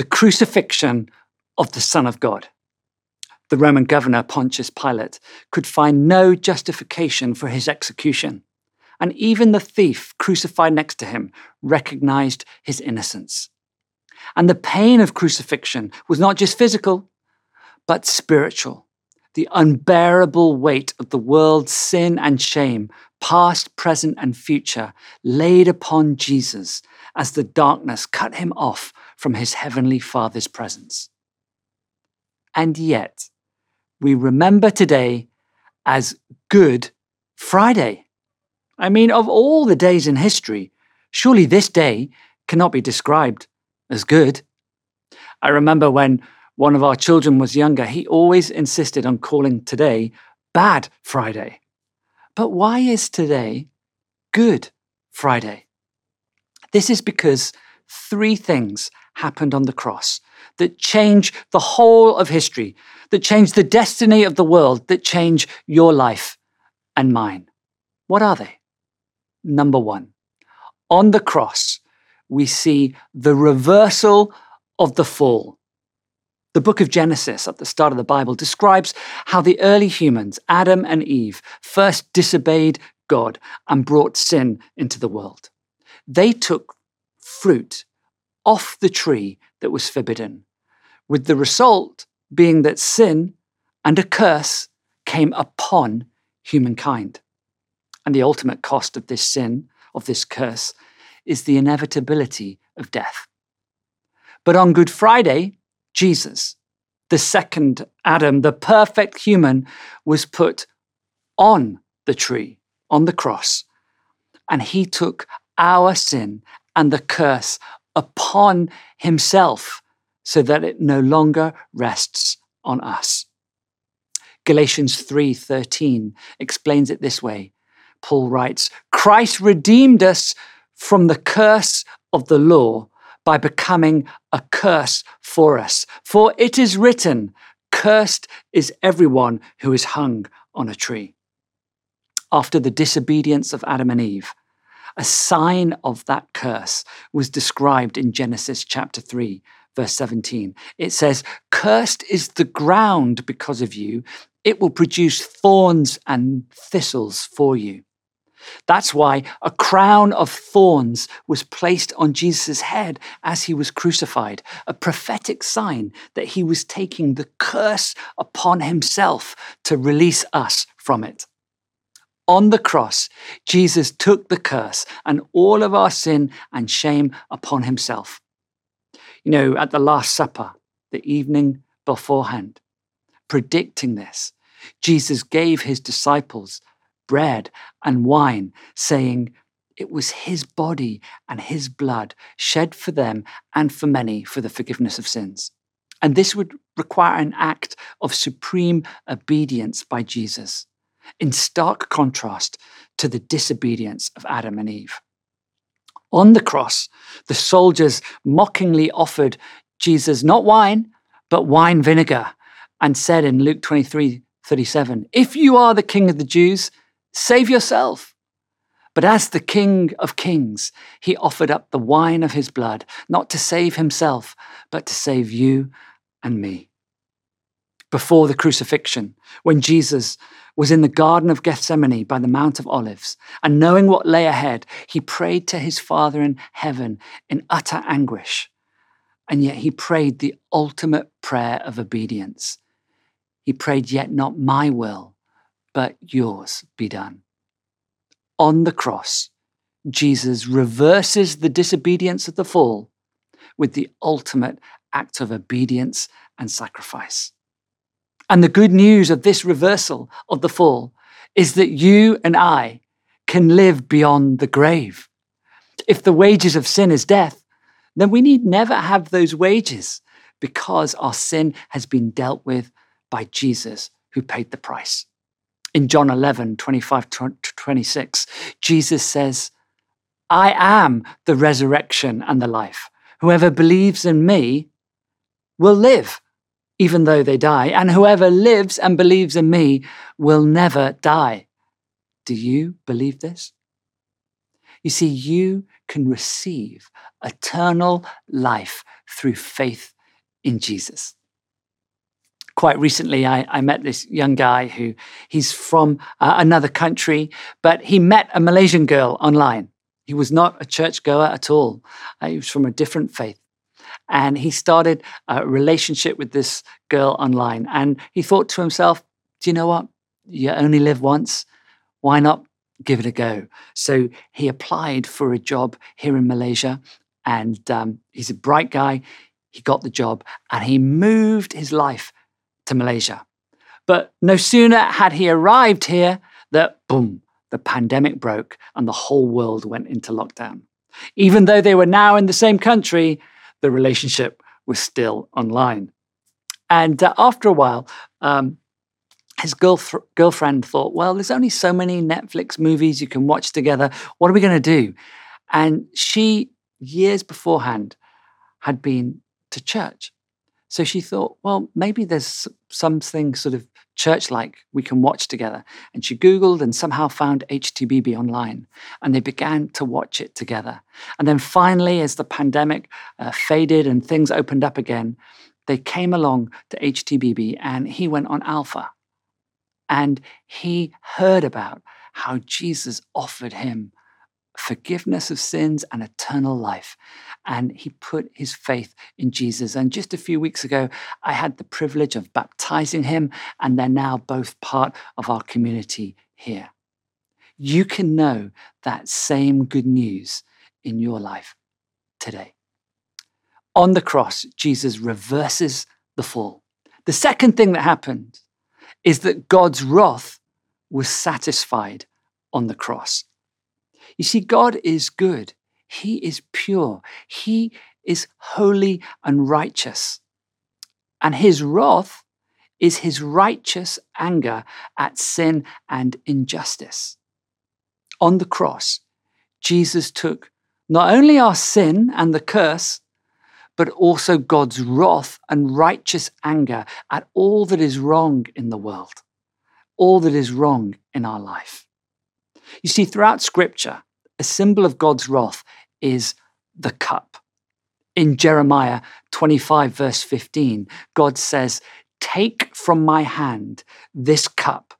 the crucifixion of the Son of God. The Roman governor Pontius Pilate could find no justification for his execution, and even the thief crucified next to him recognized his innocence. And the pain of crucifixion was not just physical, but spiritual. The unbearable weight of the world's sin and shame, past, present, and future, laid upon Jesus as the darkness cut him off from his heavenly Father's presence. And yet, we remember today as Good Friday. I mean, of all the days in history, surely this day cannot be described as good. I remember when one of our children was younger, he always insisted on calling today Bad Friday. But why is today Good Friday? This is because three things happened on the cross that change the whole of history, that change the destiny of the world, that change your life and mine. What are they? Number one, on the cross, we see the reversal of the fall. The book of Genesis at the start of the Bible describes how the early humans, Adam and Eve, first disobeyed God and brought sin into the world. They took fruit off the tree that was forbidden, with the result being that sin and a curse came upon humankind. And the ultimate cost of this sin, of this curse, is the inevitability of death. But on Good Friday, Jesus, the second Adam, the perfect human, was put on the tree, on the cross, and he took our sin and the curse upon himself so that it no longer rests on us. Galatians 3:13 explains it this way. Paul writes, Christ redeemed us from the curse of the law by becoming a curse for us. For it is written, cursed is everyone who is hung on a tree. After the disobedience of Adam and Eve, a sign of that curse was described in Genesis chapter 3, verse 17. It says, Cursed is the ground because of you, it will produce thorns and thistles for you. That's why a crown of thorns was placed on Jesus' head as he was crucified, a prophetic sign that he was taking the curse upon himself to release us from it. On the cross, Jesus took the curse and all of our sin and shame upon himself. You know, at the Last Supper, the evening beforehand, predicting this, Jesus gave his disciples bread and wine, saying, It was his body and his blood shed for them and for many for the forgiveness of sins. And this would require an act of supreme obedience by Jesus in stark contrast to the disobedience of Adam and Eve. On the cross, the soldiers mockingly offered Jesus not wine, but wine vinegar, and said in Luke 23 37, If you are the king of the Jews, save yourself. But as the King of Kings, he offered up the wine of his blood, not to save himself, but to save you and me before the crucifixion, when Jesus was in the Garden of Gethsemane by the Mount of Olives, and knowing what lay ahead, he prayed to his Father in heaven in utter anguish. And yet he prayed the ultimate prayer of obedience. He prayed, Yet not my will, but yours be done. On the cross, Jesus reverses the disobedience of the fall with the ultimate act of obedience and sacrifice. And the good news of this reversal of the fall is that you and I can live beyond the grave. If the wages of sin is death, then we need never have those wages because our sin has been dealt with by Jesus who paid the price. In John 11, 25 to 26, Jesus says, I am the resurrection and the life. Whoever believes in me will live even though they die, and whoever lives and believes in me will never die. Do you believe this? You see, you can receive eternal life through faith in Jesus. Quite recently, I, I met this young guy who he's from uh, another country, but he met a Malaysian girl online. He was not a churchgoer at all. Uh, he was from a different faith. And he started a relationship with this girl online. And he thought to himself, do you know what? You only live once. Why not give it a go? So he applied for a job here in Malaysia. And um, he's a bright guy. He got the job and he moved his life to Malaysia. But no sooner had he arrived here that, boom, the pandemic broke and the whole world went into lockdown. Even though they were now in the same country, the relationship was still online. And uh, after a while, um, his girlf- girlfriend thought, well, there's only so many Netflix movies you can watch together. What are we going to do? And she, years beforehand, had been to church. So she thought, well, maybe there's something sort of church like we can watch together. And she Googled and somehow found HTBB online. And they began to watch it together. And then finally, as the pandemic uh, faded and things opened up again, they came along to HTBB and he went on Alpha. And he heard about how Jesus offered him forgiveness of sins and eternal life. And he put his faith in Jesus. And just a few weeks ago, I had the privilege of baptizing him, and they're now both part of our community here. You can know that same good news in your life today. On the cross, Jesus reverses the fall. The second thing that happened is that God's wrath was satisfied on the cross. You see, God is good. He is pure. He is holy and righteous. And his wrath is his righteous anger at sin and injustice. On the cross, Jesus took not only our sin and the curse, but also God's wrath and righteous anger at all that is wrong in the world, all that is wrong in our life. You see, throughout Scripture, a symbol of God's wrath is the cup. In Jeremiah 25, verse 15, God says, Take from my hand this cup,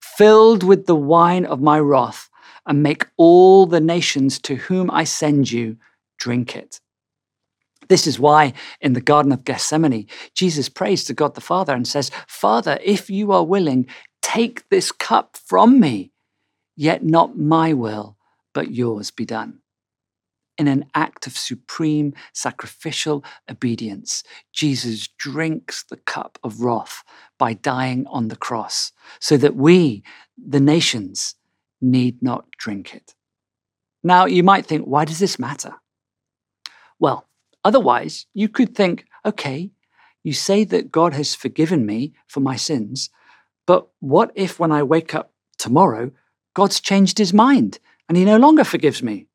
filled with the wine of my wrath, and make all the nations to whom I send you drink it. This is why in the Garden of Gethsemane, Jesus prays to God the Father and says, Father, if you are willing, take this cup from me. Yet not my will, but yours be done. In an act of supreme sacrificial obedience, Jesus drinks the cup of wrath by dying on the cross, so that we, the nations, need not drink it. Now, you might think, why does this matter? Well, otherwise, you could think, okay, you say that God has forgiven me for my sins, but what if when I wake up tomorrow, God's changed his mind and he no longer forgives me?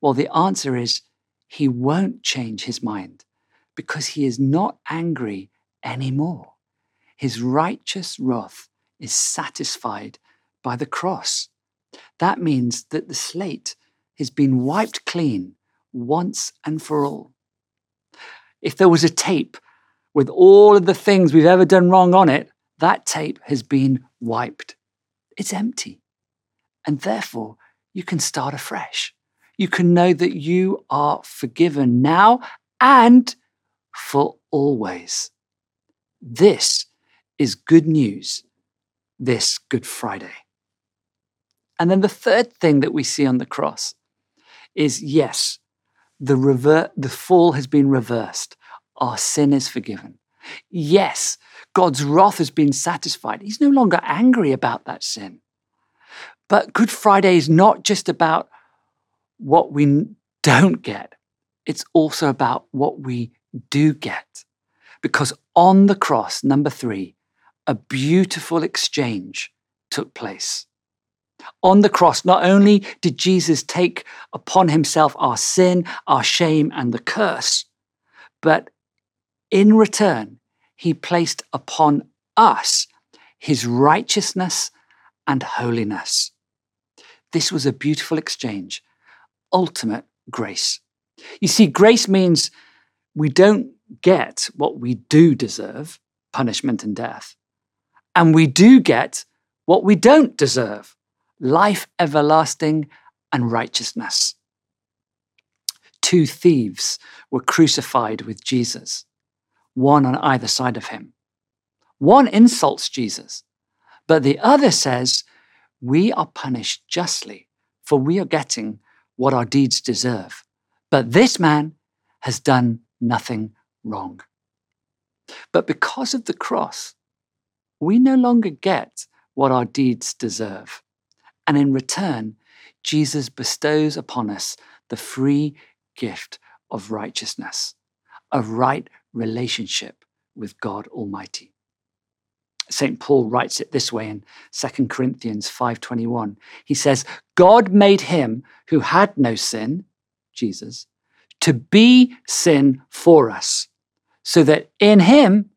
Well, the answer is he won't change his mind because he is not angry anymore. His righteous wrath is satisfied by the cross. That means that the slate has been wiped clean once and for all. If there was a tape with all of the things we've ever done wrong on it, that tape has been wiped. It's empty. And therefore, you can start afresh. You can know that you are forgiven now and for always. This is good news this Good Friday. And then the third thing that we see on the cross is yes, the, rever- the fall has been reversed. Our sin is forgiven. Yes, God's wrath has been satisfied. He's no longer angry about that sin. But Good Friday is not just about what we don't get, it's also about what we do get. Because on the cross, number three, a beautiful exchange took place. On the cross, not only did Jesus take upon himself our sin, our shame, and the curse, but in return, he placed upon us his righteousness and holiness. This was a beautiful exchange, ultimate grace. You see, grace means we don't get what we do deserve punishment and death. And we do get what we don't deserve life everlasting and righteousness. Two thieves were crucified with Jesus, one on either side of him. One insults Jesus, but the other says, We are punished justly, for we are getting what our deeds deserve. But this man has done nothing wrong. But because of the cross, we no longer get what our deeds deserve. And in return, Jesus bestows upon us the free gift of righteousness, a right relationship with God Almighty. St. Paul writes it this way in 2 Corinthians 5:21. He says, "God made him who had no sin, Jesus, to be sin for us, so that in him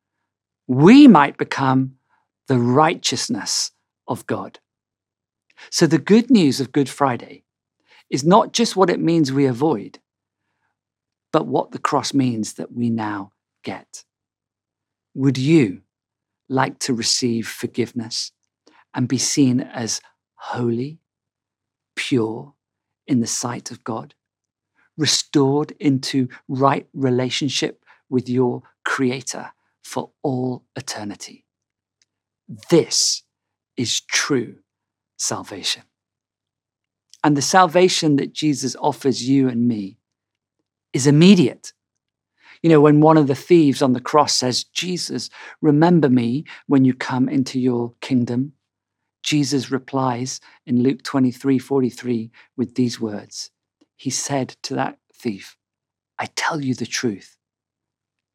we might become the righteousness of God." So the good news of Good Friday is not just what it means we avoid, but what the cross means that we now get. Would you like to receive forgiveness and be seen as holy, pure in the sight of God, restored into right relationship with your Creator for all eternity. This is true salvation. And the salvation that Jesus offers you and me is immediate. You know, when one of the thieves on the cross says, Jesus, remember me when you come into your kingdom, Jesus replies in Luke 23 43 with these words. He said to that thief, I tell you the truth.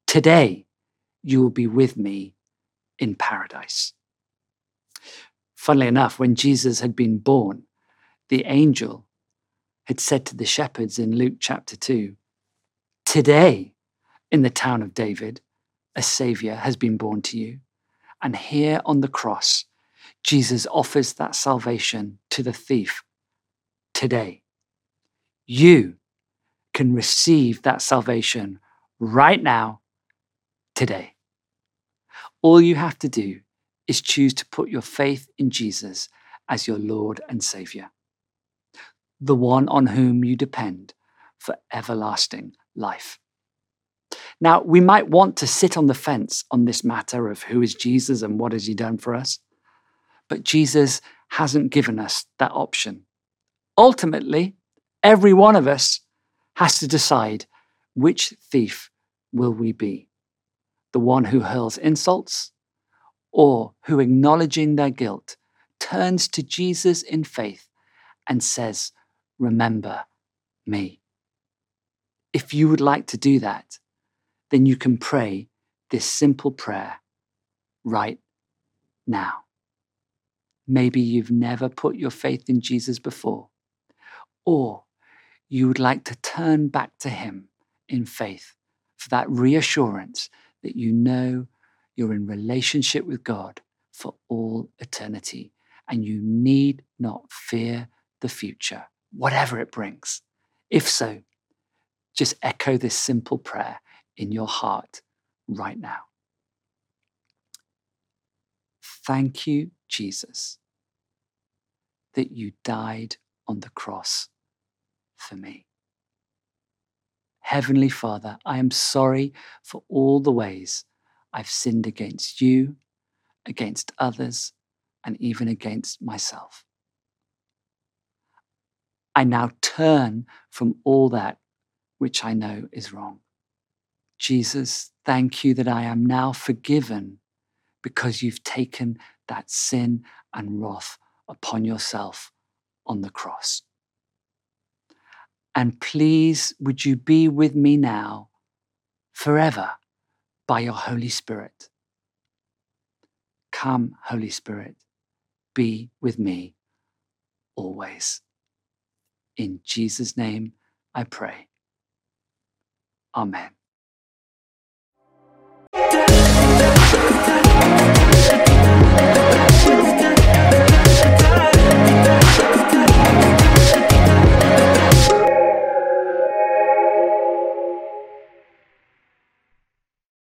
Today you will be with me in paradise. Funnily enough, when Jesus had been born, the angel had said to the shepherds in Luke chapter 2, Today in the town of David, a Savior has been born to you. And here on the cross, Jesus offers that salvation to the thief today. You can receive that salvation right now, today. All you have to do is choose to put your faith in Jesus as your Lord and Savior, the one on whom you depend for everlasting life. Now, we might want to sit on the fence on this matter of who is Jesus and what has he done for us, but Jesus hasn't given us that option. Ultimately, every one of us has to decide which thief will we be? The one who hurls insults or who, acknowledging their guilt, turns to Jesus in faith and says, Remember me. If you would like to do that, then you can pray this simple prayer right now. Maybe you've never put your faith in Jesus before, or you would like to turn back to Him in faith for that reassurance that you know you're in relationship with God for all eternity and you need not fear the future, whatever it brings. If so, just echo this simple prayer in your heart right now. Thank you, Jesus, that you died on the cross for me. Heavenly Father, I am sorry for all the ways I've sinned against you, against others, and even against myself. I now turn from all that which I know is wrong. Jesus, thank you that I am now forgiven because you've taken that sin and wrath upon yourself on the cross. And please, would you be with me now forever by your Holy Spirit? Come, Holy Spirit, be with me always. In Jesus' name I pray. Amen. Shut